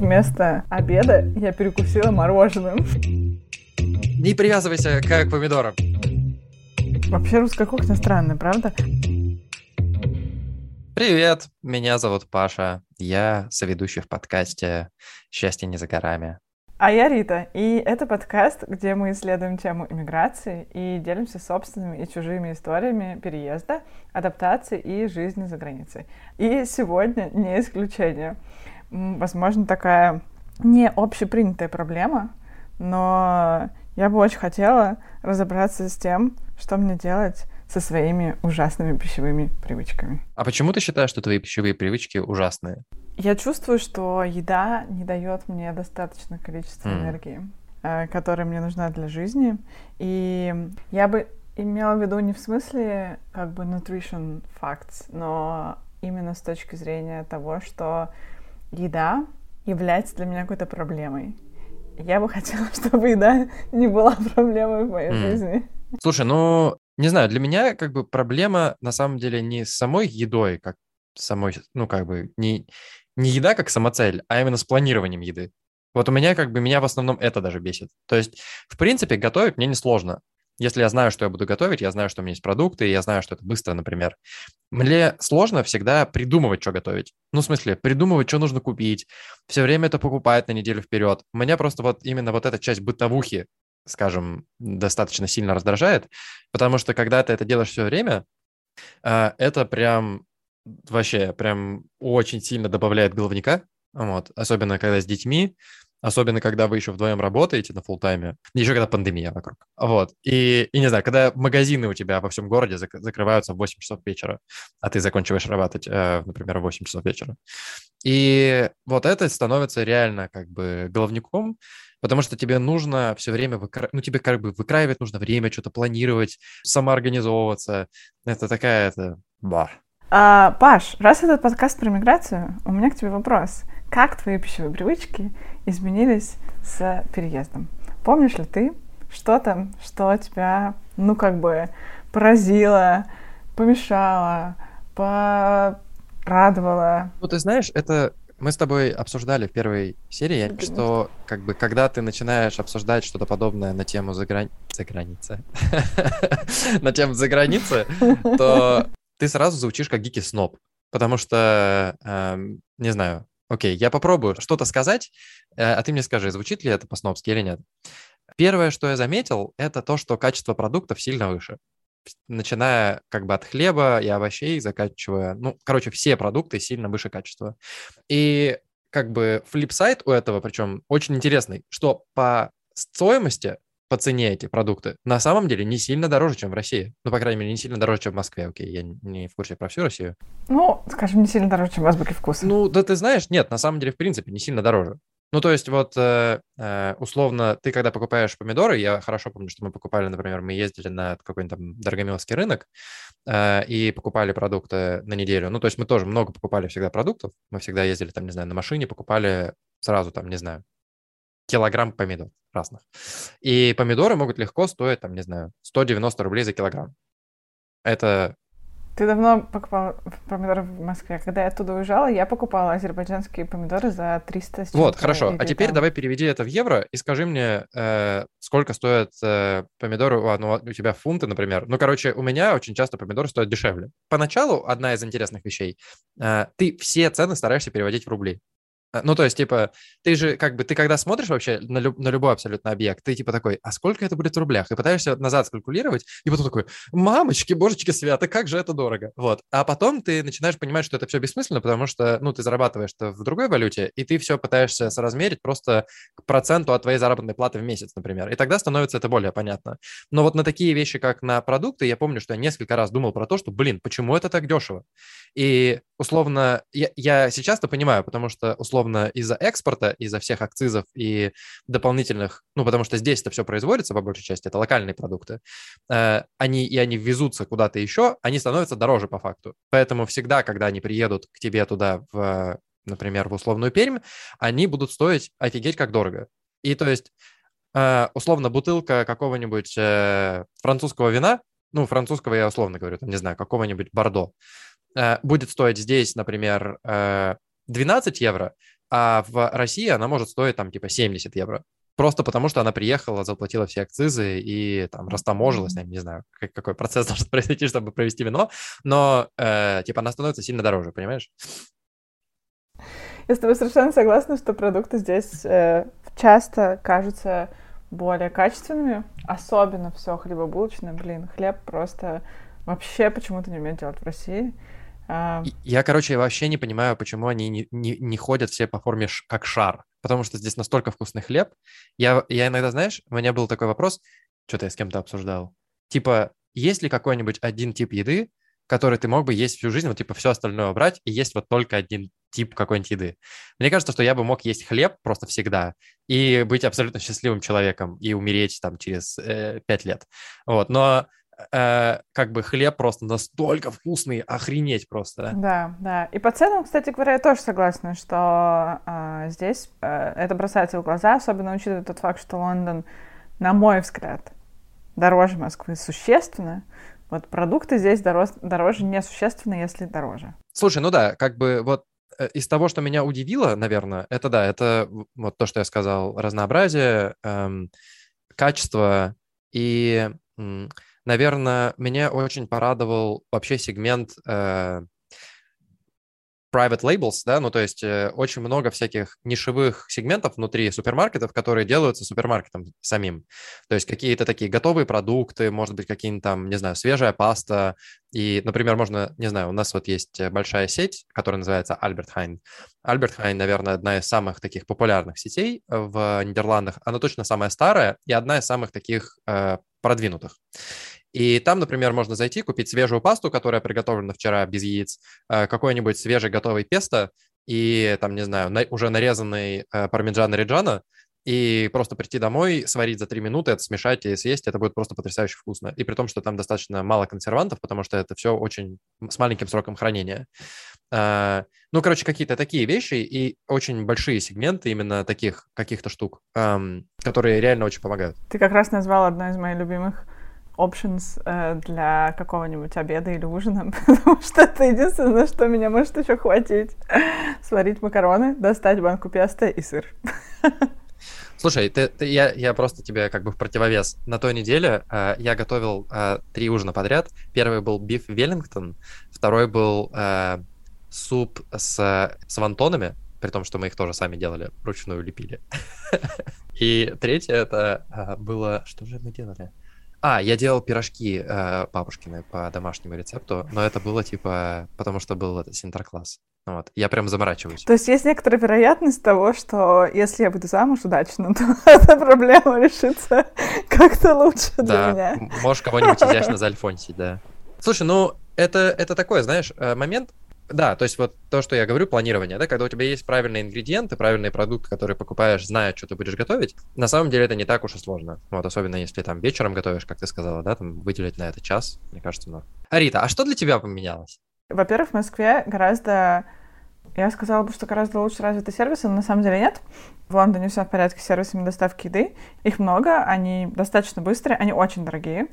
вместо обеда я перекусила мороженым. Не привязывайся к помидорам. Вообще русская кухня странная, правда? Привет, меня зовут Паша. Я соведущий в подкасте «Счастье не за горами». А я Рита, и это подкаст, где мы исследуем тему иммиграции и делимся собственными и чужими историями переезда, адаптации и жизни за границей. И сегодня не исключение. Возможно, такая не общепринятая проблема, но я бы очень хотела разобраться с тем, что мне делать со своими ужасными пищевыми привычками. А почему ты считаешь, что твои пищевые привычки ужасные? Я чувствую, что еда не дает мне достаточное количество mm. энергии, э, которая мне нужна для жизни. И я бы имела в виду не в смысле как бы nutrition facts, но именно с точки зрения того, что еда является для меня какой-то проблемой. Я бы хотела, чтобы еда не была проблемой в моей mm. жизни. Слушай, ну, не знаю, для меня как бы проблема на самом деле не с самой едой, как самой, ну, как бы не, не еда как самоцель, а именно с планированием еды. Вот у меня как бы, меня в основном это даже бесит. То есть, в принципе, готовить мне несложно. Если я знаю, что я буду готовить, я знаю, что у меня есть продукты, я знаю, что это быстро, например. Мне сложно всегда придумывать, что готовить. Ну, в смысле, придумывать, что нужно купить, все время это покупать на неделю вперед. Меня просто вот именно вот эта часть бытовухи, скажем, достаточно сильно раздражает, потому что когда ты это делаешь все время, а, это прям вообще прям очень сильно добавляет головника, вот, особенно когда с детьми, особенно когда вы еще вдвоем работаете на фултайме, еще когда пандемия вокруг. Вот. И, и не знаю, когда магазины у тебя во всем городе зак- закрываются в 8 часов вечера, а ты закончиваешь работать, э, например, в 8 часов вечера. И вот это становится реально как бы головником, потому что тебе нужно все время, выкра... ну, тебе как бы выкраивать нужно время, что-то планировать, самоорганизовываться. Это такая, это, ба. А, Паш, раз этот подкаст про миграцию, у меня к тебе вопрос. Как твои пищевые привычки изменились с переездом? Помнишь ли ты что-то, что тебя, ну, как бы поразило, помешало, порадовало? Ну, ты знаешь, это мы с тобой обсуждали в первой серии, что как бы когда ты начинаешь обсуждать что-то подобное на тему за, грани... за границы, на тему за границы, то ты сразу звучишь как гики сноб, потому что, э, не знаю, окей, я попробую что-то сказать, э, а ты мне скажи, звучит ли это по-снобски или нет. Первое, что я заметил, это то, что качество продуктов сильно выше. Начиная как бы от хлеба и овощей, заканчивая, ну, короче, все продукты сильно выше качества. И как бы флипсайд у этого, причем очень интересный, что по стоимости по цене эти продукты на самом деле не сильно дороже, чем в России. Ну, по крайней мере, не сильно дороже, чем в Москве. Окей, я не в курсе про всю Россию. Ну, скажем, не сильно дороже, чем в Азбуке вкуса. Ну, да ты знаешь, нет, на самом деле, в принципе, не сильно дороже. Ну, то есть вот э, э, условно ты, когда покупаешь помидоры, я хорошо помню, что мы покупали, например, мы ездили на какой-нибудь там Дорогомиловский рынок э, и покупали продукты на неделю. Ну, то есть мы тоже много покупали всегда продуктов. Мы всегда ездили там, не знаю, на машине, покупали сразу там, не знаю, килограмм помидор разных. И помидоры могут легко стоить, там, не знаю, 190 рублей за килограмм. Это ты давно покупал помидоры в Москве. Когда я оттуда уезжала, я покупала азербайджанские помидоры за 300 Вот, хорошо. А теперь там... давай переведи это в евро и скажи мне, э, сколько стоят э, помидоры, ну, у тебя фунты, например. Ну, короче, у меня очень часто помидоры стоят дешевле. Поначалу одна из интересных вещей. Э, ты все цены стараешься переводить в рубли. А, ну, то есть, типа, ты же, как бы, ты когда смотришь вообще на, люб, на любой абсолютно объект, ты, типа, такой, а сколько это будет в рублях? И пытаешься назад скалькулировать, и потом такой, мамочки, божечки свято, как же это дорого. Вот. А потом ты начинаешь понимать, что это все бессмысленно, потому что, ну, ты зарабатываешь это в другой валюте, и ты все пытаешься соразмерить просто к проценту от твоей заработной платы в месяц, например. И тогда становится это более понятно. Но вот на такие вещи, как на продукты, я помню, что я несколько раз думал про то, что, блин, почему это так дешево? И условно, я, я сейчас-то понимаю, потому что условно из-за экспорта, из-за всех акцизов и дополнительных, ну, потому что здесь это все производится по большей части, это локальные продукты, э, они, и они везутся куда-то еще, они становятся дороже по факту. Поэтому всегда, когда они приедут к тебе туда, в, например, в условную Пермь, они будут стоить офигеть как дорого. И то есть, э, условно, бутылка какого-нибудь э, французского вина, ну, французского я условно говорю, там, не знаю, какого-нибудь Бордо, будет стоить здесь, например, 12 э, евро, А в России она может стоить там типа 70 евро. Просто потому, что она приехала, заплатила все акцизы и там растаможилась, я не знаю, как, какой процесс должен произойти, чтобы провести вино, но э, типа она становится сильно дороже, понимаешь? Я с тобой совершенно согласна, что продукты здесь э, часто кажутся более качественными, особенно все хлебобулочное. Блин, хлеб просто вообще почему-то не умеют делать в России. А... Я, короче, вообще не понимаю, почему они не, не, не ходят все по форме ш, как шар, потому что здесь настолько вкусный хлеб. Я, я иногда, знаешь, у меня был такой вопрос, что-то я с кем-то обсуждал. Типа, есть ли какой-нибудь один тип еды, который ты мог бы есть всю жизнь, вот типа все остальное брать и есть вот только один тип какой-нибудь еды. Мне кажется, что я бы мог есть хлеб просто всегда и быть абсолютно счастливым человеком и умереть там через э, пять лет. Вот, но э, как бы хлеб просто настолько вкусный, охренеть просто. Да, да. И по ценам, кстати говоря, я тоже согласна, что э, здесь э, это бросается в глаза, особенно учитывая тот факт, что Лондон, на мой взгляд, дороже Москвы существенно. Вот продукты здесь дороже, дороже несущественно, если дороже. Слушай, ну да, как бы вот э, из того, что меня удивило, наверное, это да, это вот то, что я сказал, разнообразие, эм, качество и, м, наверное, меня очень порадовал вообще сегмент э, private labels, да, ну то есть э, очень много всяких нишевых сегментов внутри супермаркетов, которые делаются супермаркетом самим. То есть какие-то такие готовые продукты, может быть, какие-нибудь там, не знаю, свежая паста. И, например, можно, не знаю, у нас вот есть большая сеть, которая называется Albert Heijn. Albert Heijn, наверное, одна из самых таких популярных сетей в Нидерландах. Она точно самая старая и одна из самых таких э, продвинутых. И там, например, можно зайти, купить свежую пасту, которая приготовлена вчера без яиц, э, какой-нибудь свежий готовый песто и, там, не знаю, уже нарезанный э, пармиджано реджано, и просто прийти домой, сварить за три минуты, это смешать и съесть, это будет просто потрясающе вкусно. И при том, что там достаточно мало консервантов, потому что это все очень с маленьким сроком хранения. Э, ну, короче, какие-то такие вещи и очень большие сегменты именно таких каких-то штук, эм, которые реально очень помогают. Ты как раз назвал одно из моих любимых options э, для какого-нибудь обеда или ужина, потому что это единственное, что меня может еще хватить. Сварить макароны, достать банку песта и сыр. Слушай, ты, ты, я, я просто тебе как бы в противовес. На той неделе э, я готовил э, три ужина подряд. Первый был биф Веллингтон, второй был э, суп с, с вантонами, при том, что мы их тоже сами делали, вручную лепили. И третье это э, было... Что же мы делали? А, я делал пирожки э, бабушкины по домашнему рецепту, но это было типа, потому что был это синтеркласс. Вот. Я прям заморачиваюсь. То есть есть некоторая вероятность того, что если я буду замуж удачно, то эта проблема решится как-то лучше да. для меня. Можешь кого-нибудь изящно зальфонсить, да. Слушай, ну это, это такой, знаешь, э, момент, да, то есть вот то, что я говорю, планирование, да, когда у тебя есть правильные ингредиенты, правильные продукты, которые покупаешь, зная, что ты будешь готовить, на самом деле это не так уж и сложно. Вот, особенно если там вечером готовишь, как ты сказала, да, там выделить на это час, мне кажется, ну. Арита, а что для тебя поменялось? Во-первых, в Москве гораздо я сказала бы, что гораздо лучше развиты сервисы, но на самом деле нет. В Лондоне все в порядке с сервисами доставки еды. Их много, они достаточно быстрые, они очень дорогие.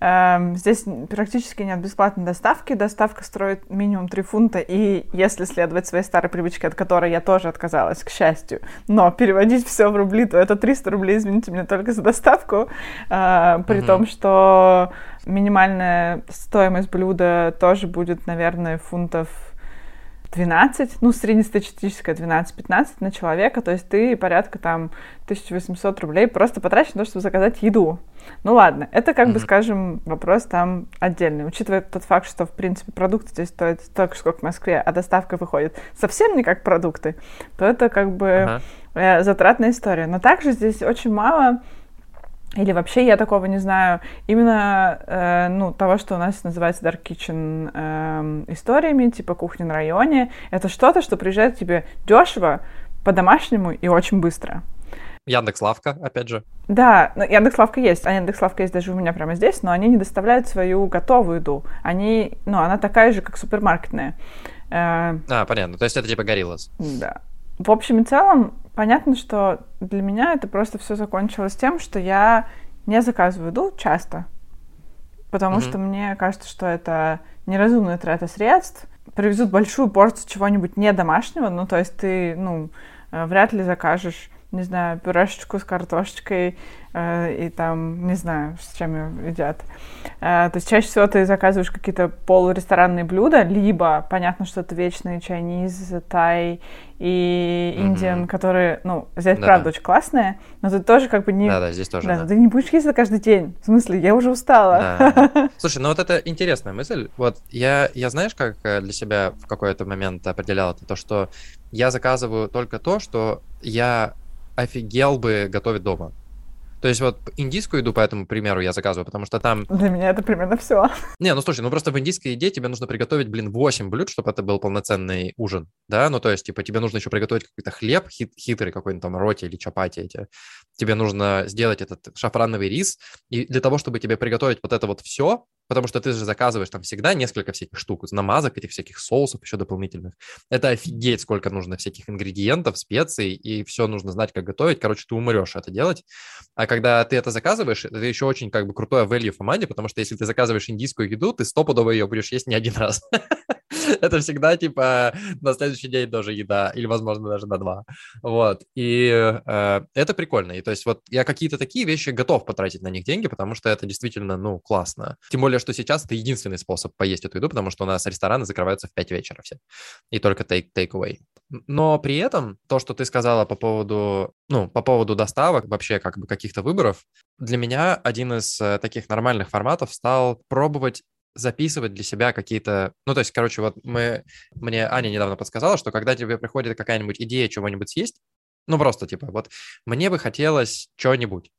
Эм, здесь практически нет бесплатной доставки. Доставка строит минимум 3 фунта, и если следовать своей старой привычке, от которой я тоже отказалась, к счастью, но переводить все в рубли, то это 300 рублей, извините меня, только за доставку. Э, при mm-hmm. том, что минимальная стоимость блюда тоже будет, наверное, фунтов 12, ну, среднестатистическая 12-15 на человека, то есть ты порядка там 1800 рублей просто потратишь на то, чтобы заказать еду. Ну ладно, это как mm-hmm. бы, скажем, вопрос там отдельный. Учитывая тот факт, что, в принципе, продукты здесь стоят столько, сколько в Москве, а доставка выходит совсем не как продукты, то это как бы uh-huh. затратная история. Но также здесь очень мало или вообще я такого не знаю. Именно э, ну, того, что у нас называется Dark Kitchen э, историями, типа кухня на районе, это что-то, что приезжает к тебе дешево, по-домашнему и очень быстро. Яндекс Лавка, опять же. Да, ну, Яндекс Лавка есть, а Яндекс Лавка есть даже у меня прямо здесь, но они не доставляют свою готовую еду. Они, ну, она такая же, как супермаркетная. Э, а, понятно. То есть это типа Гориллас. Да. В общем и целом, понятно, что для меня это просто все закончилось тем, что я не заказываю еду часто, потому mm-hmm. что мне кажется, что это неразумная трата средств. привезут большую порцию чего-нибудь не домашнего, ну, то есть ты, ну, э, вряд ли закажешь не знаю, пюрешечку с картошечкой э, и там, не знаю, с чем едят. Э, то есть чаще всего ты заказываешь какие-то полуресторанные блюда, либо, понятно, что это вечные чайниз, тай и индиан, mm-hmm. которые, ну, здесь, да. правда, очень классные, но ты тоже как бы не... Да, да, здесь тоже, да. да. Ты не будешь есть это каждый день. В смысле, я уже устала. Да. Слушай, ну вот это интересная мысль. Вот я, я знаешь, как э, для себя в какой-то момент определял это, то, что я заказываю только то, что я офигел бы готовить дома. То есть вот индийскую еду, по этому примеру, я заказываю, потому что там... Для меня это примерно все. Не, ну слушай, ну просто в индийской еде тебе нужно приготовить, блин, 8 блюд, чтобы это был полноценный ужин, да? Ну то есть, типа, тебе нужно еще приготовить какой-то хлеб хит хитрый, какой-нибудь там роти или чапати эти. Тебе нужно сделать этот шафрановый рис, и для того, чтобы тебе приготовить вот это вот все, потому что ты же заказываешь там всегда несколько всяких штук, намазок этих всяких соусов еще дополнительных. Это офигеть, сколько нужно всяких ингредиентов, специй, и все нужно знать, как готовить. Короче, ты умрешь это делать. А когда ты это заказываешь, это еще очень как бы крутое value в команде, потому что если ты заказываешь индийскую еду, ты стопудово ее будешь есть не один раз. это всегда, типа, на следующий день тоже еда, или, возможно, даже на два. Вот, и э, это прикольно. И то есть вот я какие-то такие вещи готов потратить на них деньги, потому что это действительно, ну, классно. Тем более, что сейчас это единственный способ поесть эту еду, потому что у нас рестораны закрываются в 5 вечера все, и только take, take away. Но при этом то, что ты сказала по поводу, ну, по поводу доставок, вообще как бы каких-то выборов, для меня один из э, таких нормальных форматов стал пробовать записывать для себя какие-то... Ну, то есть, короче, вот мы... Мне Аня недавно подсказала, что когда тебе приходит какая-нибудь идея чего-нибудь съесть, ну, просто, типа, вот мне бы хотелось чего-нибудь,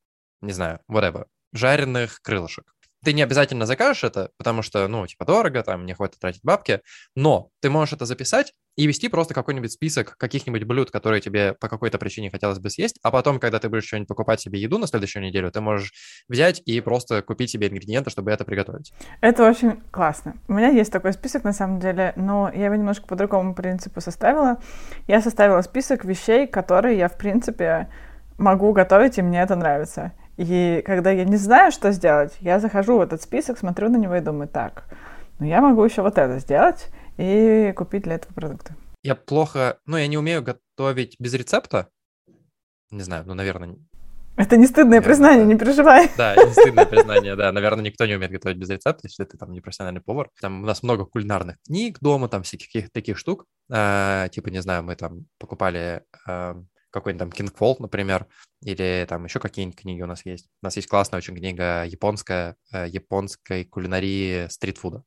не знаю, whatever, жареных крылышек. Ты не обязательно закажешь это, потому что, ну, типа, дорого, там, не хочется тратить бабки, но ты можешь это записать и вести просто какой-нибудь список каких-нибудь блюд, которые тебе по какой-то причине хотелось бы съесть, а потом, когда ты будешь что-нибудь покупать себе еду на следующую неделю, ты можешь взять и просто купить себе ингредиенты, чтобы это приготовить. Это очень классно. У меня есть такой список, на самом деле, но я его немножко по другому принципу составила. Я составила список вещей, которые я, в принципе, могу готовить, и мне это нравится. И когда я не знаю, что сделать, я захожу в этот список, смотрю на него и думаю, так, ну я могу еще вот это сделать и купить для этого продукты. Я плохо, ну я не умею готовить без рецепта. Не знаю, ну, наверное... Это не стыдное наверное, признание, да. не переживай. Да, не стыдное признание, да. Наверное, никто не умеет готовить без рецепта, если ты там не профессиональный повар. Там у нас много кулинарных книг дома, там всяких таких штук. А, типа, не знаю, мы там покупали а, какой-нибудь там King Fold, например, или там еще какие-нибудь книги у нас есть. У нас есть классная очень книга японская, э, японской кулинарии стритфуда.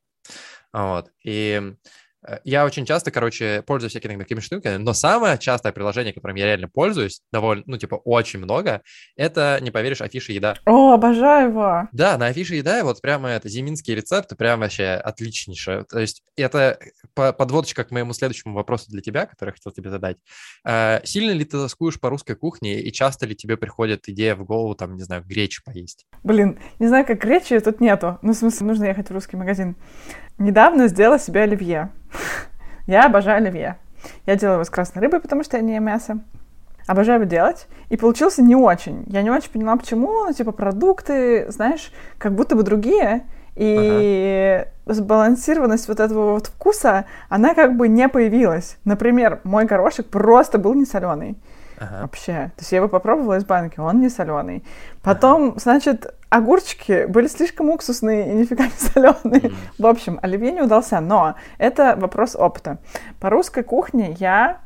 Вот. И Э, я очень часто, короче, пользуюсь всякими такими штуками, но самое частое приложение, которым я реально пользуюсь, довольно, ну, типа, очень много, это, не поверишь, афиша еда. О, обожаю его! Да, на афише еда вот прямо это зиминские рецепты, прям вообще отличнейшие. То есть это подводочка к моему следующему вопросу для тебя, который я хотел тебе задать. Э, сильно ли ты тоскуешь по русской кухне и часто ли тебе приходит идея в голову, там, не знаю, гречу поесть? Блин, не знаю, как гречи тут нету. Ну, в смысле, нужно ехать в русский магазин. Недавно сделала себе оливье. Я обожаю оливье. Я делаю его с красной рыбой, потому что я не ем мясо. Обожаю его делать. И получился не очень. Я не очень поняла, почему. Ну, типа, продукты, знаешь, как будто бы другие. И ага. сбалансированность вот этого вот вкуса, она как бы не появилась. Например, мой горошек просто был не соленый. Ага. Вообще. То есть я его попробовала из банки, он не соленый. Потом, ага. значит, огурчики были слишком уксусные и нифига не соленые. Mm. В общем, оливье не удался, но это вопрос опыта. По русской кухне я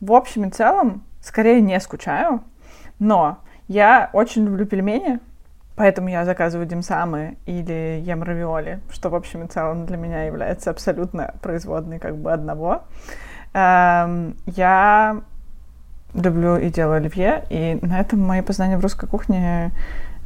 в общем и целом скорее не скучаю, но я очень люблю пельмени, поэтому я заказываю димсамы или ем равиоли, что в общем и целом для меня является абсолютно производной как бы одного. Эм, я люблю и делаю оливье, и на этом мои познания в русской кухне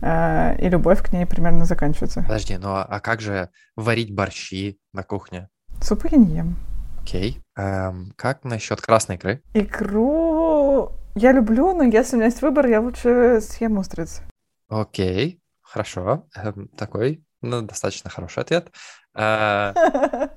э, и любовь к ней примерно заканчиваются. Подожди, ну а как же варить борщи на кухне? Супы я не ем. Окей. Эм, как насчет красной икры? Икру я люблю, но если у меня есть выбор, я лучше съем устриц. Окей, хорошо. Эм, такой, ну, достаточно хороший ответ. Э,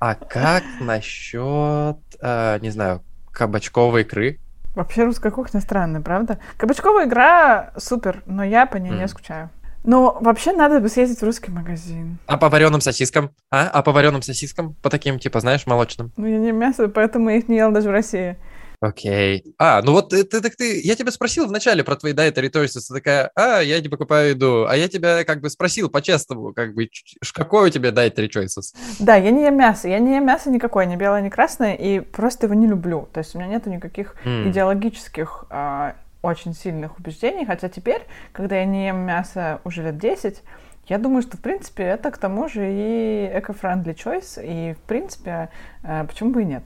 а как насчет, э, не знаю, кабачковой икры? Вообще русская кухня странная, правда? Кабачковая игра супер, но я по ней mm. не скучаю. Ну, вообще надо бы съездить в русский магазин. А по вареным сосискам? А? А по вареным сосискам? По таким, типа, знаешь, молочным? Ну, я не мясо, поэтому я их не ела даже в России. Окей. А, ну вот ты, ты, ты, я тебя спросил вначале про твои dietary choices, ты такая, а, я не покупаю еду, а я тебя как бы спросил по-честному, как бы, какой у тебя dietary choices? Да, я не ем мясо, я не ем мясо никакое, ни белое, ни красное, и просто его не люблю, то есть у меня нету никаких mm. идеологических а, очень сильных убеждений, хотя теперь, когда я не ем мясо уже лет 10, я думаю, что, в принципе, это к тому же и eco-friendly choice, и, в принципе, э, почему бы и нет.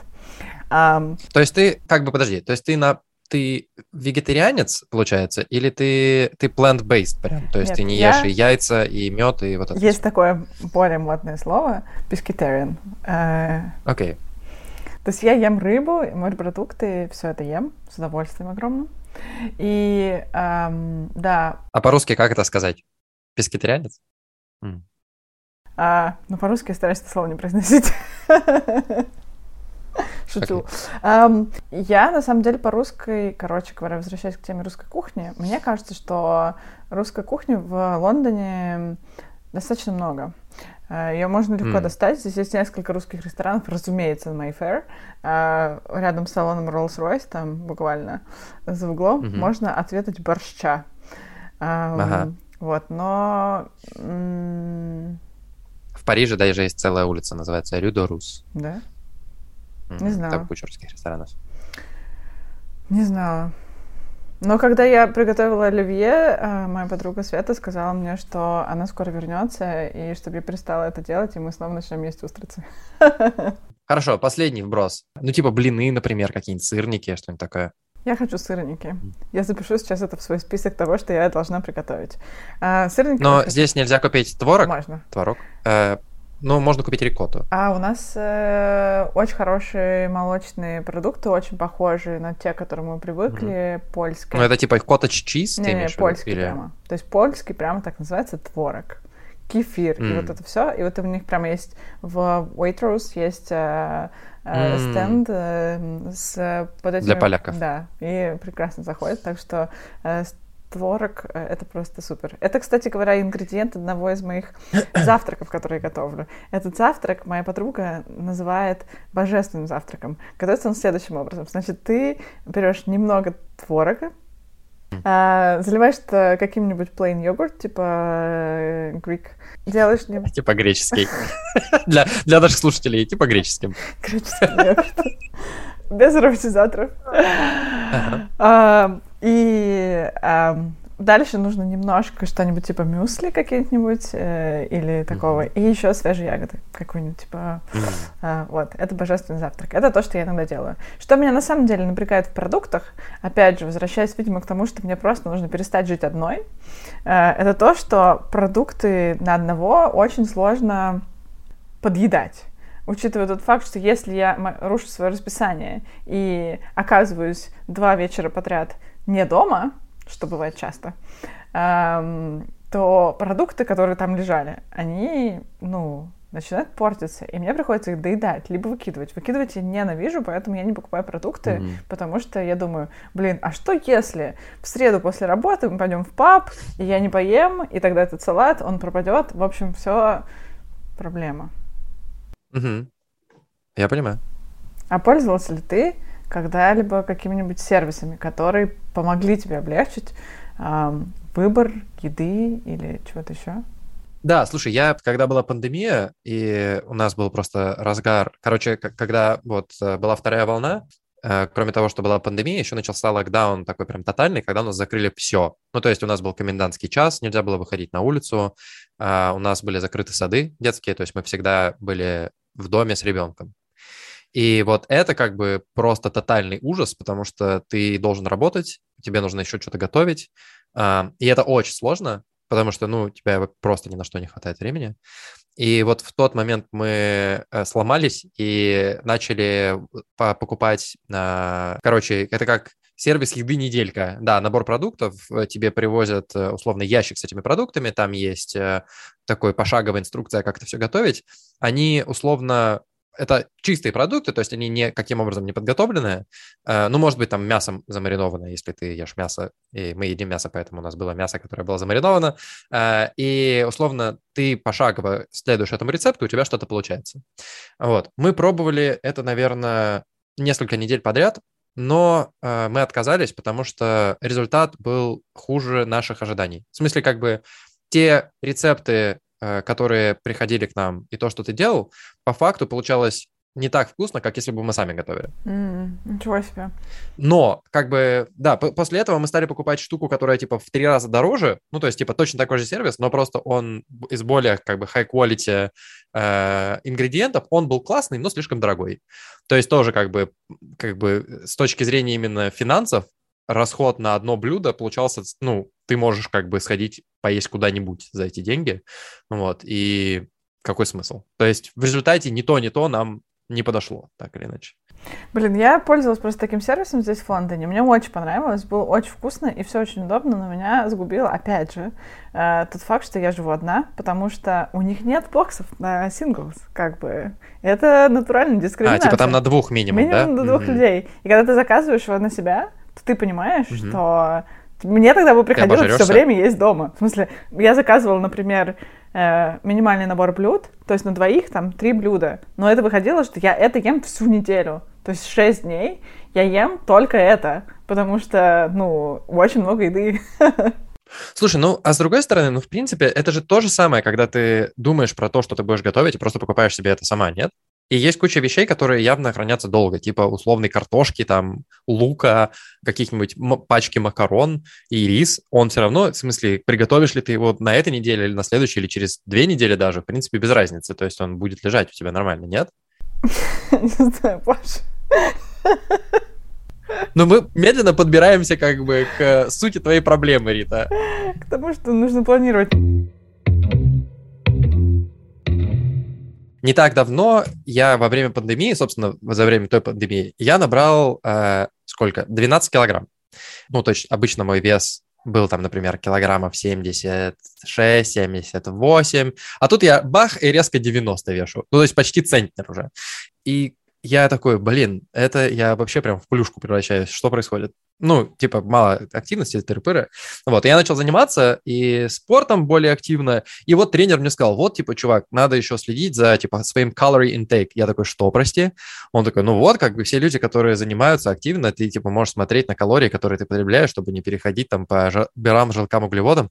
Um, то есть ты, как бы, подожди, то есть ты на ты вегетарианец, получается, или ты, ты plant-based прям? То есть Нет, ты не ешь и яйца, и мед, и вот это Есть все. такое более модное слово — pescatarian. Э, Окей. Okay. То есть я ем рыбу, морепродукты, все это ем с удовольствием огромным. И эм, да. А по-русски как это сказать? Пескетарианец? Mm. А, ну, по-русски я стараюсь это слово не произносить. Шучу. Okay. Um, я, на самом деле, по русской, короче говоря, возвращаясь к теме русской кухни, мне кажется, что русской кухни в Лондоне достаточно много. Э, Ее можно легко mm. достать. Здесь есть несколько русских ресторанов, разумеется, на Mayfair. Э, рядом с салоном Rolls-Royce, там буквально за углом, mm-hmm. можно ответить борща. Ага. Вот, но... В Париже даже есть целая улица, называется Рю Рус. Да? Не знаю. Там куча русских ресторанов. Не знаю. Но когда я приготовила оливье, э, моя подруга Света сказала мне, что она скоро вернется, и чтобы я перестала это делать, и мы снова начнем есть устрицы. Хорошо, последний вброс. Ну, типа блины, например, какие-нибудь сырники, что-нибудь такое. Я хочу сырники. Я запишу сейчас это в свой список того, что я должна приготовить. А, сырники. Но здесь нельзя купить творог. Можно. Творог. Э, ну, можно купить рикотту. А у нас э, очень хорошие молочные продукты, очень похожие на те, к которым мы привыкли, mm-hmm. польские. Ну, это типа коттедж чиз, не, не, польский или... прямо. То есть польский прямо так называется творог. Кефир, mm. и вот это все. И вот у них прямо есть в Waitrose есть э, э, mm. стенд э, с под этими... Для поляков. Да, и прекрасно заходит. Так что э, творог э, — это просто супер. Это, кстати говоря, ингредиент одного из моих завтраков, которые я готовлю. Этот завтрак моя подруга называет божественным завтраком. Готовится он следующим образом. Значит, ты берешь немного творога, а, заливаешь это каким-нибудь plain йогурт, типа э, Greek. Делаешь не... Типа греческий. для, для наших слушателей, типа греческим. Греческий йогурт. Без ароматизаторов. А, и дальше нужно немножко что-нибудь типа мюсли какие-нибудь э, или такого. И еще свежие ягоды какой-нибудь, типа... А, вот, это божественный завтрак. Это то, что я иногда делаю. Что меня на самом деле напрягает в продуктах, опять же, возвращаясь, видимо, к тому, что мне просто нужно перестать жить одной, э, это то, что продукты на одного очень сложно подъедать учитывая тот факт, что если я рушу свое расписание и оказываюсь два вечера подряд не дома, что бывает часто, то продукты, которые там лежали, они, ну, начинают портиться, и мне приходится их доедать, либо выкидывать. Выкидывать я ненавижу, поэтому я не покупаю продукты, mm-hmm. потому что я думаю, блин, а что если в среду после работы мы пойдем в паб, и я не поем, и тогда этот салат, он пропадет, в общем, все проблема. Угу. Я понимаю. А пользовался ли ты когда-либо какими-нибудь сервисами, которые помогли тебе облегчить э, выбор еды или чего-то еще? Да, слушай, я, когда была пандемия, и у нас был просто разгар, короче, когда вот э, была вторая волна, э, кроме того, что была пандемия, еще начался локдаун такой прям тотальный, когда у нас закрыли все. Ну, то есть у нас был комендантский час, нельзя было выходить на улицу, э, у нас были закрыты сады детские, то есть мы всегда были в доме с ребенком. И вот это как бы просто тотальный ужас, потому что ты должен работать, тебе нужно еще что-то готовить, а, и это очень сложно, потому что, ну, у тебя просто ни на что не хватает времени. И вот в тот момент мы э, сломались и начали покупать, а, короче, это как сервис еды неделька. Да, набор продуктов, э, тебе привозят э, условно ящик с этими продуктами, там есть такой пошаговая инструкция, как это все готовить. Они условно это чистые продукты, то есть они ни каким образом не подготовленные. Э, ну, может быть, там мясом замаринованное, если ты ешь мясо, и мы едим мясо, поэтому у нас было мясо, которое было замариновано. Э, и, условно, ты пошагово следуешь этому рецепту, у тебя что-то получается. Вот. Мы пробовали это, наверное, несколько недель подряд, но э, мы отказались, потому что результат был хуже наших ожиданий. В смысле, как бы те рецепты, которые приходили к нам, и то, что ты делал, по факту получалось не так вкусно, как если бы мы сами готовили. Mm, ничего себе. Но, как бы, да, после этого мы стали покупать штуку, которая, типа, в три раза дороже, ну, то есть, типа, точно такой же сервис, но просто он из более, как бы, high-quality э, ингредиентов, он был классный, но слишком дорогой. То есть, тоже, как бы, как бы, с точки зрения именно финансов, расход на одно блюдо получался, ну, ты можешь, как бы, сходить поесть куда-нибудь за эти деньги, вот, и какой смысл? То есть, в результате ни то, ни то нам не подошло, так или иначе. Блин, я пользовалась просто таким сервисом здесь, в Лондоне. Мне очень понравилось, было очень вкусно и все очень удобно, но меня сгубило, опять же, э, тот факт, что я живу одна, потому что у них нет боксов на синглс, как бы. Это натуральная дискриминация. А, типа там на двух минимум, минимум да? на двух mm-hmm. людей. И когда ты заказываешь его на себя, то ты понимаешь, mm-hmm. что мне тогда бы приходилось все время есть дома. В смысле, я заказывала, например, э, минимальный набор блюд, то есть на двоих там три блюда. Но это выходило, что я это ем всю неделю. То есть шесть дней я ем только это, потому что, ну, очень много еды. Слушай, ну, а с другой стороны, ну, в принципе, это же то же самое, когда ты думаешь про то, что ты будешь готовить, и просто покупаешь себе это сама, нет? И есть куча вещей, которые явно хранятся долго, типа условной картошки, там, лука, каких-нибудь пачки макарон и рис. Он все равно, в смысле, приготовишь ли ты его на этой неделе или на следующей, или через две недели даже, в принципе, без разницы. То есть он будет лежать у тебя нормально, нет? Не знаю, Паша. Но мы медленно подбираемся как бы к сути твоей проблемы, Рита. К тому, что нужно планировать. Не так давно я во время пандемии, собственно, за время той пандемии, я набрал э, сколько? 12 килограмм. Ну, то есть обычно мой вес был там, например, килограммов 76, 78, а тут я бах и резко 90 вешу. Ну, то есть почти центнер уже. И я такой, блин, это я вообще прям в плюшку превращаюсь. Что происходит? Ну, типа, мало активности, тыры-пыры. Вот, я начал заниматься и спортом более активно, и вот тренер мне сказал, вот, типа, чувак, надо еще следить за, типа, своим calorie intake. Я такой, что, прости? Он такой, ну вот, как бы все люди, которые занимаются активно, ты, типа, можешь смотреть на калории, которые ты потребляешь, чтобы не переходить там по берам, желкам, углеводам.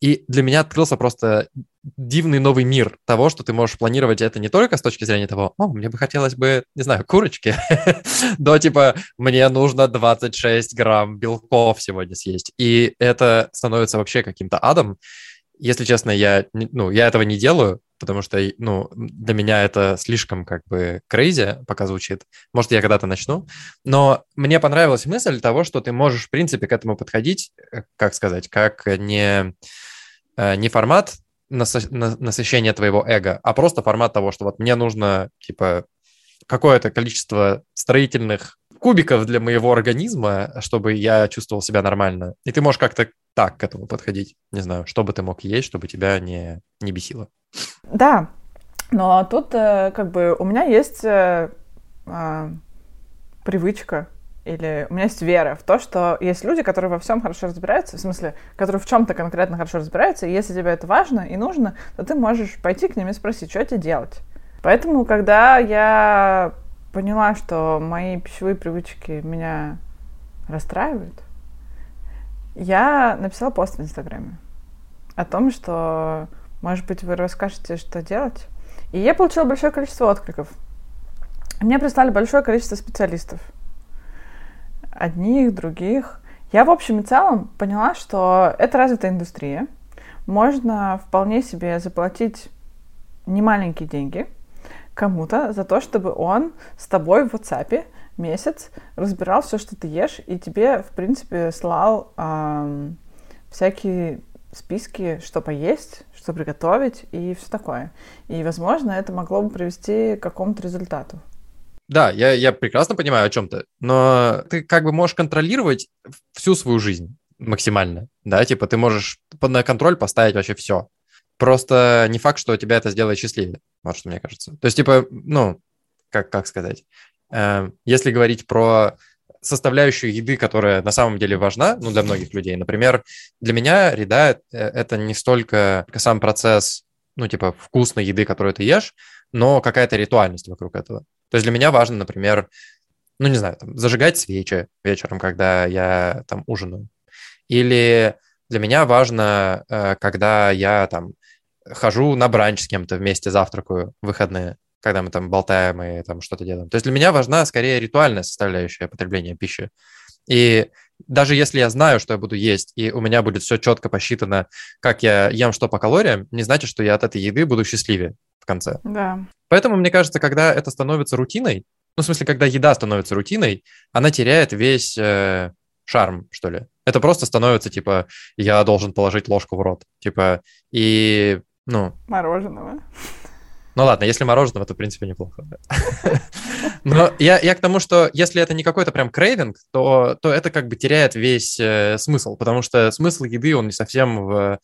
И для меня открылся просто дивный новый мир того, что ты можешь планировать это не только с точки зрения того, о, мне бы хотелось бы, не знаю, курочки, до типа, мне нужно 26 грамм белков сегодня съесть. И это становится вообще каким-то адом. Если честно, я, ну, я этого не делаю, потому что, ну, для меня это слишком как бы крейзи пока звучит. Может, я когда-то начну. Но мне понравилась мысль того, что ты можешь, в принципе, к этому подходить, э, как сказать, как не, э, не формат насыщения твоего эго, а просто формат того, что вот мне нужно, типа, какое-то количество строительных кубиков для моего организма, чтобы я чувствовал себя нормально. И ты можешь как-то так к этому подходить. Не знаю, что бы ты мог есть, чтобы тебя не, не бесило. Да, но тут э, как бы у меня есть э, э, привычка или у меня есть вера в то, что есть люди, которые во всем хорошо разбираются, в смысле, которые в чем-то конкретно хорошо разбираются, и если тебе это важно и нужно, то ты можешь пойти к ним и спросить, что тебе делать. Поэтому, когда я поняла, что мои пищевые привычки меня расстраивают, я написала пост в Инстаграме о том, что, может быть, вы расскажете, что делать. И я получила большое количество откликов. Мне прислали большое количество специалистов – одних, других. Я в общем и целом поняла, что это развитая индустрия. Можно вполне себе заплатить немаленькие деньги кому-то за то, чтобы он с тобой в WhatsApp месяц разбирал все, что ты ешь, и тебе, в принципе, слал эм, всякие списки, что поесть, что приготовить и все такое. И, возможно, это могло бы привести к какому-то результату. Да, я, я прекрасно понимаю о чем то но ты как бы можешь контролировать всю свою жизнь максимально, да, типа ты можешь на контроль поставить вообще все. Просто не факт, что тебя это сделает счастливее, вот что мне кажется. То есть, типа, ну, как, как сказать, э, если говорить про составляющую еды, которая на самом деле важна, ну, для многих людей. Например, для меня еда — это не столько сам процесс, ну, типа, вкусной еды, которую ты ешь, но какая-то ритуальность вокруг этого. То есть для меня важно, например, ну, не знаю, там, зажигать свечи вечером, когда я там ужинаю. Или для меня важно, э, когда я там хожу на бранч с кем-то вместе, завтракаю в выходные, когда мы там болтаем и там что-то делаем. То есть для меня важна скорее ритуальная составляющая потребления пищи. И даже если я знаю, что я буду есть, и у меня будет все четко посчитано, как я ем что по калориям, не значит, что я от этой еды буду счастливее в конце. Да. Поэтому, мне кажется, когда это становится рутиной, ну, в смысле, когда еда становится рутиной, она теряет весь э, шарм, что ли. Это просто становится, типа, я должен положить ложку в рот. Типа, и, ну... Мороженого. Ну ладно, если мороженого, то, в принципе, неплохо. Но я, я к тому, что если это не какой-то прям крейвинг, то, то это как бы теряет весь э, смысл, потому что смысл еды, он не совсем в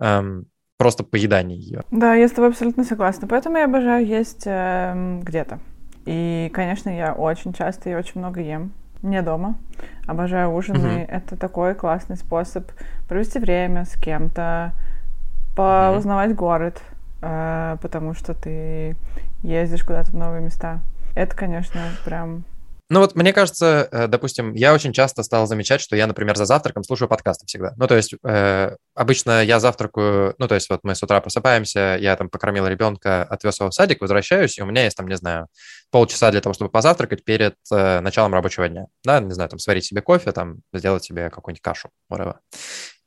эм, просто поедании ее. Да, я с тобой абсолютно согласна. Поэтому я обожаю есть э, где-то. И, конечно, я очень часто и очень много ем. Не дома. Обожаю ужины. Угу. Это такой классный способ провести время с кем-то, поузнавать угу. город, э, потому что ты ездишь куда-то в новые места. Это, конечно, прям ну вот мне кажется, э, допустим, я очень часто стал замечать, что я, например, за завтраком слушаю подкасты всегда. Ну то есть э, обычно я завтракаю, ну то есть вот мы с утра просыпаемся, я там покормил ребенка, отвез его в садик, возвращаюсь, и у меня есть там, не знаю, полчаса для того, чтобы позавтракать перед э, началом рабочего дня. Да, не знаю, там сварить себе кофе, там сделать себе какую-нибудь кашу, whatever.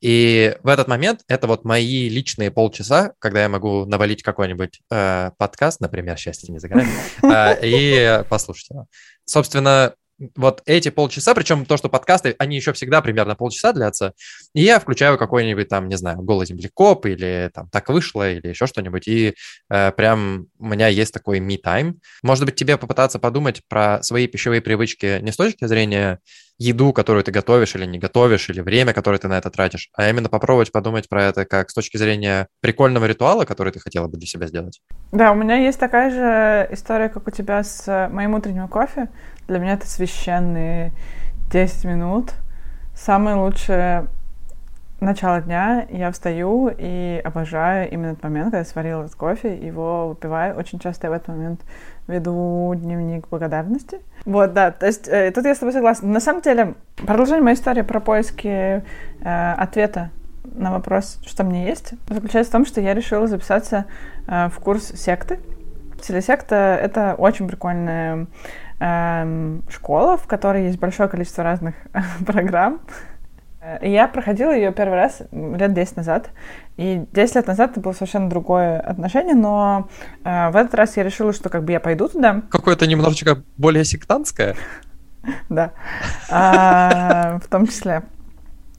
И в этот момент это вот мои личные полчаса, когда я могу навалить какой-нибудь э, подкаст, например, «Счастье не за горами», э, и послушать его. Собственно, вот эти полчаса, причем то, что подкасты, они еще всегда примерно полчаса длятся, и я включаю какой-нибудь там, не знаю, голый землекоп или там так вышло или еще что-нибудь, и э, прям у меня есть такой me-time. Может быть, тебе попытаться подумать про свои пищевые привычки не с точки зрения еду, которую ты готовишь или не готовишь, или время, которое ты на это тратишь, а именно попробовать подумать про это как с точки зрения прикольного ритуала, который ты хотела бы для себя сделать. Да, у меня есть такая же история, как у тебя с моим утренним кофе. Для меня это священные 10 минут. Самое лучшее начало дня я встаю и обожаю именно этот момент, когда я сварила этот кофе, его выпиваю. Очень часто я в этот момент веду дневник благодарности. Вот, да, то есть э, тут я с тобой согласна. На самом деле, продолжение моей истории про поиски э, ответа на вопрос, что мне есть, заключается в том, что я решила записаться э, в курс секты. Телесекта — это очень прикольная Эм, школа, в которой есть большое количество разных программ. И я проходила ее первый раз лет 10 назад. И 10 лет назад это было совершенно другое отношение, но э, в этот раз я решила, что как бы я пойду туда. Какое-то немножечко более сектантское. Да, а, в том числе.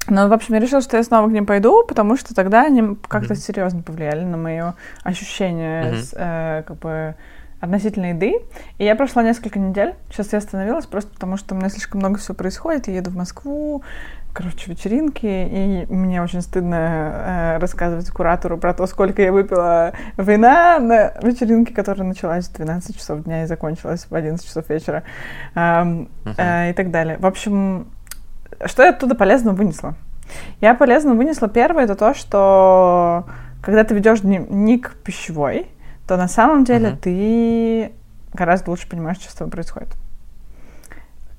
Но, в общем, я решила, что я снова к ним пойду, потому что тогда они как-то серьезно повлияли на мое ощущение, э, как бы относительно еды. И я прошла несколько недель. Сейчас я остановилась просто потому, что у меня слишком много всего происходит. Я еду в Москву, короче, вечеринки, и мне очень стыдно э, рассказывать куратору про то, сколько я выпила вина на вечеринке, которая началась в 12 часов дня и закончилась в 11 часов вечера э, э, и так далее. В общем, что я оттуда полезно вынесла? Я полезно вынесла первое, это то, что когда ты ведешь дневник пищевой, то на самом деле uh-huh. ты гораздо лучше понимаешь, что с тобой происходит.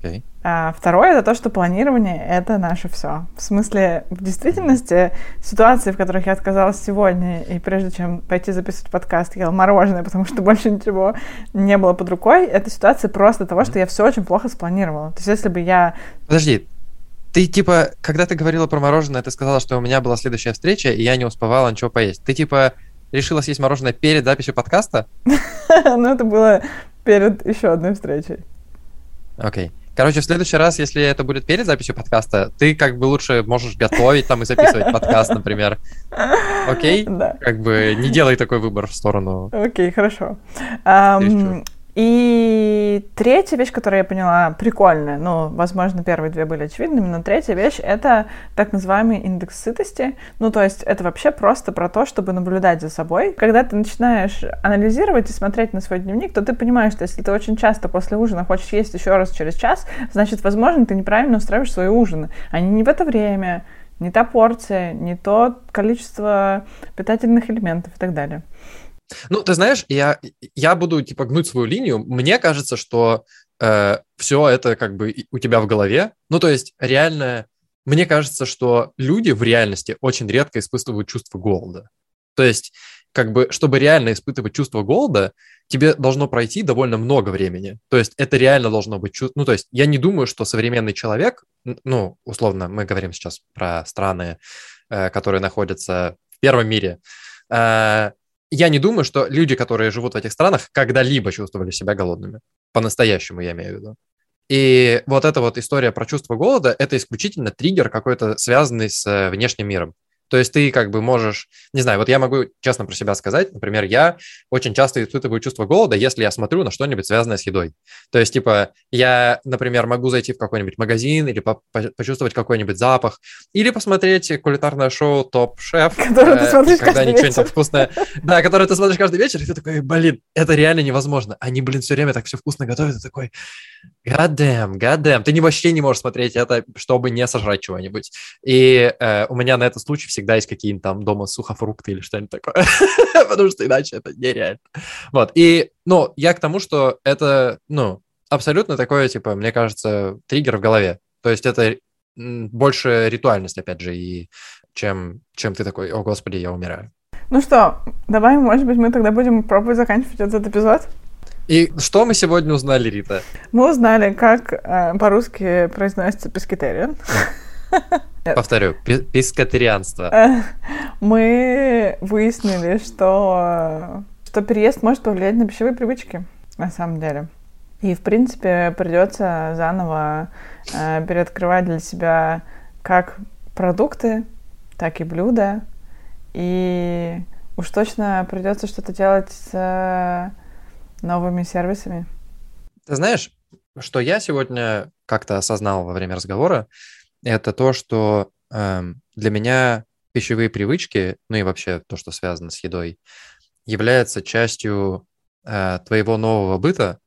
Okay. А второе это то, что планирование это наше все. В смысле, в действительности, ситуации, в которых я отказалась сегодня, и прежде чем пойти записывать подкаст, ела мороженое, потому что больше ничего не было под рукой, это ситуация просто того, что я все очень плохо спланировала. То есть, если бы я. Подожди, ты типа, когда ты говорила про мороженое, ты сказала, что у меня была следующая встреча, и я не успевала ничего поесть. Ты типа решила съесть мороженое перед записью подкаста? Ну, это было перед еще одной встречей. Окей. Короче, в следующий раз, если это будет перед записью подкаста, ты как бы лучше можешь готовить там и записывать подкаст, например. Окей? Да. Как бы не делай такой выбор в сторону. Окей, хорошо. И третья вещь, которую я поняла, прикольная, ну, возможно, первые две были очевидными, но третья вещь — это так называемый индекс сытости. Ну, то есть это вообще просто про то, чтобы наблюдать за собой. Когда ты начинаешь анализировать и смотреть на свой дневник, то ты понимаешь, что если ты очень часто после ужина хочешь есть еще раз через час, значит, возможно, ты неправильно устраиваешь свои ужины. Они не в это время, не та порция, не то количество питательных элементов и так далее. Ну, ты знаешь, я, я буду, типа, гнуть свою линию. Мне кажется, что э, все это как бы у тебя в голове. Ну, то есть, реально, мне кажется, что люди в реальности очень редко испытывают чувство голода. То есть, как бы, чтобы реально испытывать чувство голода, тебе должно пройти довольно много времени. То есть, это реально должно быть чувство... Ну, то есть, я не думаю, что современный человек, ну, условно, мы говорим сейчас про страны, э, которые находятся в первом мире, э, я не думаю, что люди, которые живут в этих странах, когда-либо чувствовали себя голодными. По-настоящему, я имею в виду. И вот эта вот история про чувство голода – это исключительно триггер какой-то, связанный с э, внешним миром. То есть ты как бы можешь, не знаю, вот я могу честно про себя сказать, например, я очень часто испытываю чувство голода, если я смотрю на что-нибудь связанное с едой. То есть, типа, я, например, могу зайти в какой-нибудь магазин или по почувствовать какой-нибудь запах, или посмотреть кулинарное шоу «Топ Шеф», которое ты э, смотришь когда они что-нибудь вкусное, да, которое ты смотришь каждый вечер, и ты такой, блин, это реально невозможно. Они, блин, все время так все вкусно готовят, и такой, God damn, god damn. Ты вообще не можешь смотреть это, чтобы не сожрать чего-нибудь. И э, у меня на этот случай всегда всегда есть какие-нибудь там дома сухофрукты или что-нибудь такое, потому что иначе это нереально. Вот, и, ну, я к тому, что это, ну, абсолютно такое, типа, мне кажется, триггер в голове. То есть это больше ритуальность, опять же, и чем, чем ты такой, о, господи, я умираю. Ну что, давай, может быть, мы тогда будем пробовать заканчивать этот эпизод? И что мы сегодня узнали, Рита? Мы узнали, как э, по-русски произносится пескетариан. Повторю, пескатарианство. Мы выяснили, что, что переезд может повлиять на пищевые привычки, на самом деле. И, в принципе, придется заново э, переоткрывать для себя как продукты, так и блюда. И уж точно придется что-то делать с э, новыми сервисами. Ты знаешь, что я сегодня как-то осознал во время разговора, это то, что э, для меня пищевые привычки, ну и вообще то, что связано с едой, является частью э, твоего нового быта,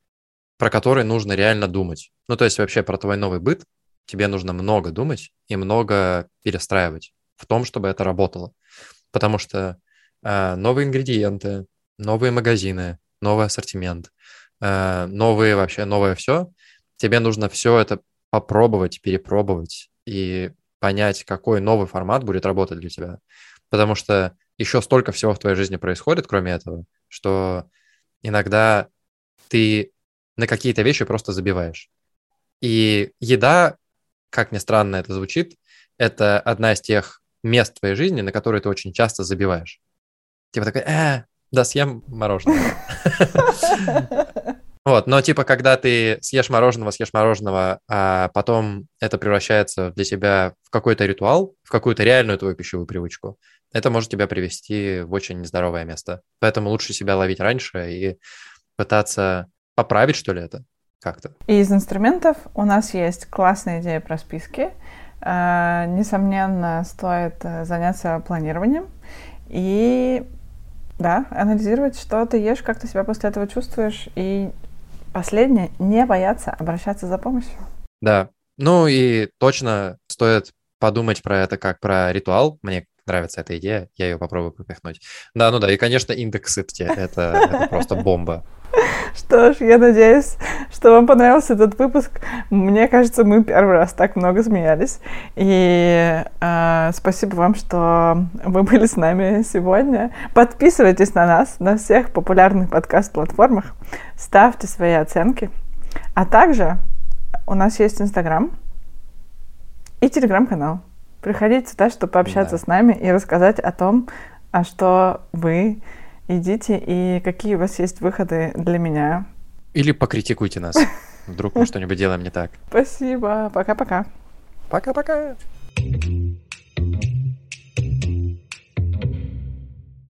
про который нужно реально думать. Ну, то есть вообще про твой новый быт тебе нужно много думать и много перестраивать в том, чтобы это работало. Потому что э, новые ингредиенты, новые магазины, новый ассортимент, э, новые вообще, новое все, тебе нужно все это попробовать, перепробовать и понять, какой новый формат будет работать для тебя. Потому что еще столько всего в твоей жизни происходит, кроме этого, что иногда ты на какие-то вещи просто забиваешь. И еда, как ни странно это звучит, это одна из тех мест в твоей жизни, на которые ты очень часто забиваешь. Типа такой, э, да, съем мороженое. Вот, но типа, когда ты съешь мороженого, съешь мороженого, а потом это превращается для тебя в какой-то ритуал, в какую-то реальную твою пищевую привычку, это может тебя привести в очень нездоровое место. Поэтому лучше себя ловить раньше и пытаться поправить, что ли, это как-то. И из инструментов у нас есть классная идея про списки. А, несомненно, стоит э, заняться планированием и да, анализировать, что ты ешь, как ты себя после этого чувствуешь, и Последнее — не бояться обращаться за помощью. Да. Ну и точно стоит подумать про это как про ритуал. Мне нравится эта идея, я ее попробую пропихнуть. Да, ну да, и, конечно, индекс сытости — это, это просто бомба. Что ж, я надеюсь, что вам понравился этот выпуск. Мне кажется, мы первый раз так много смеялись. И э, спасибо вам, что вы были с нами сегодня. Подписывайтесь на нас на всех популярных подкаст-платформах. Ставьте свои оценки. А также у нас есть Инстаграм и Телеграм-канал. Приходите сюда, чтобы пообщаться да. с нами и рассказать о том, а что вы идите и какие у вас есть выходы для меня. Или покритикуйте нас. Вдруг мы что-нибудь делаем не так. Спасибо. Пока-пока. Пока-пока.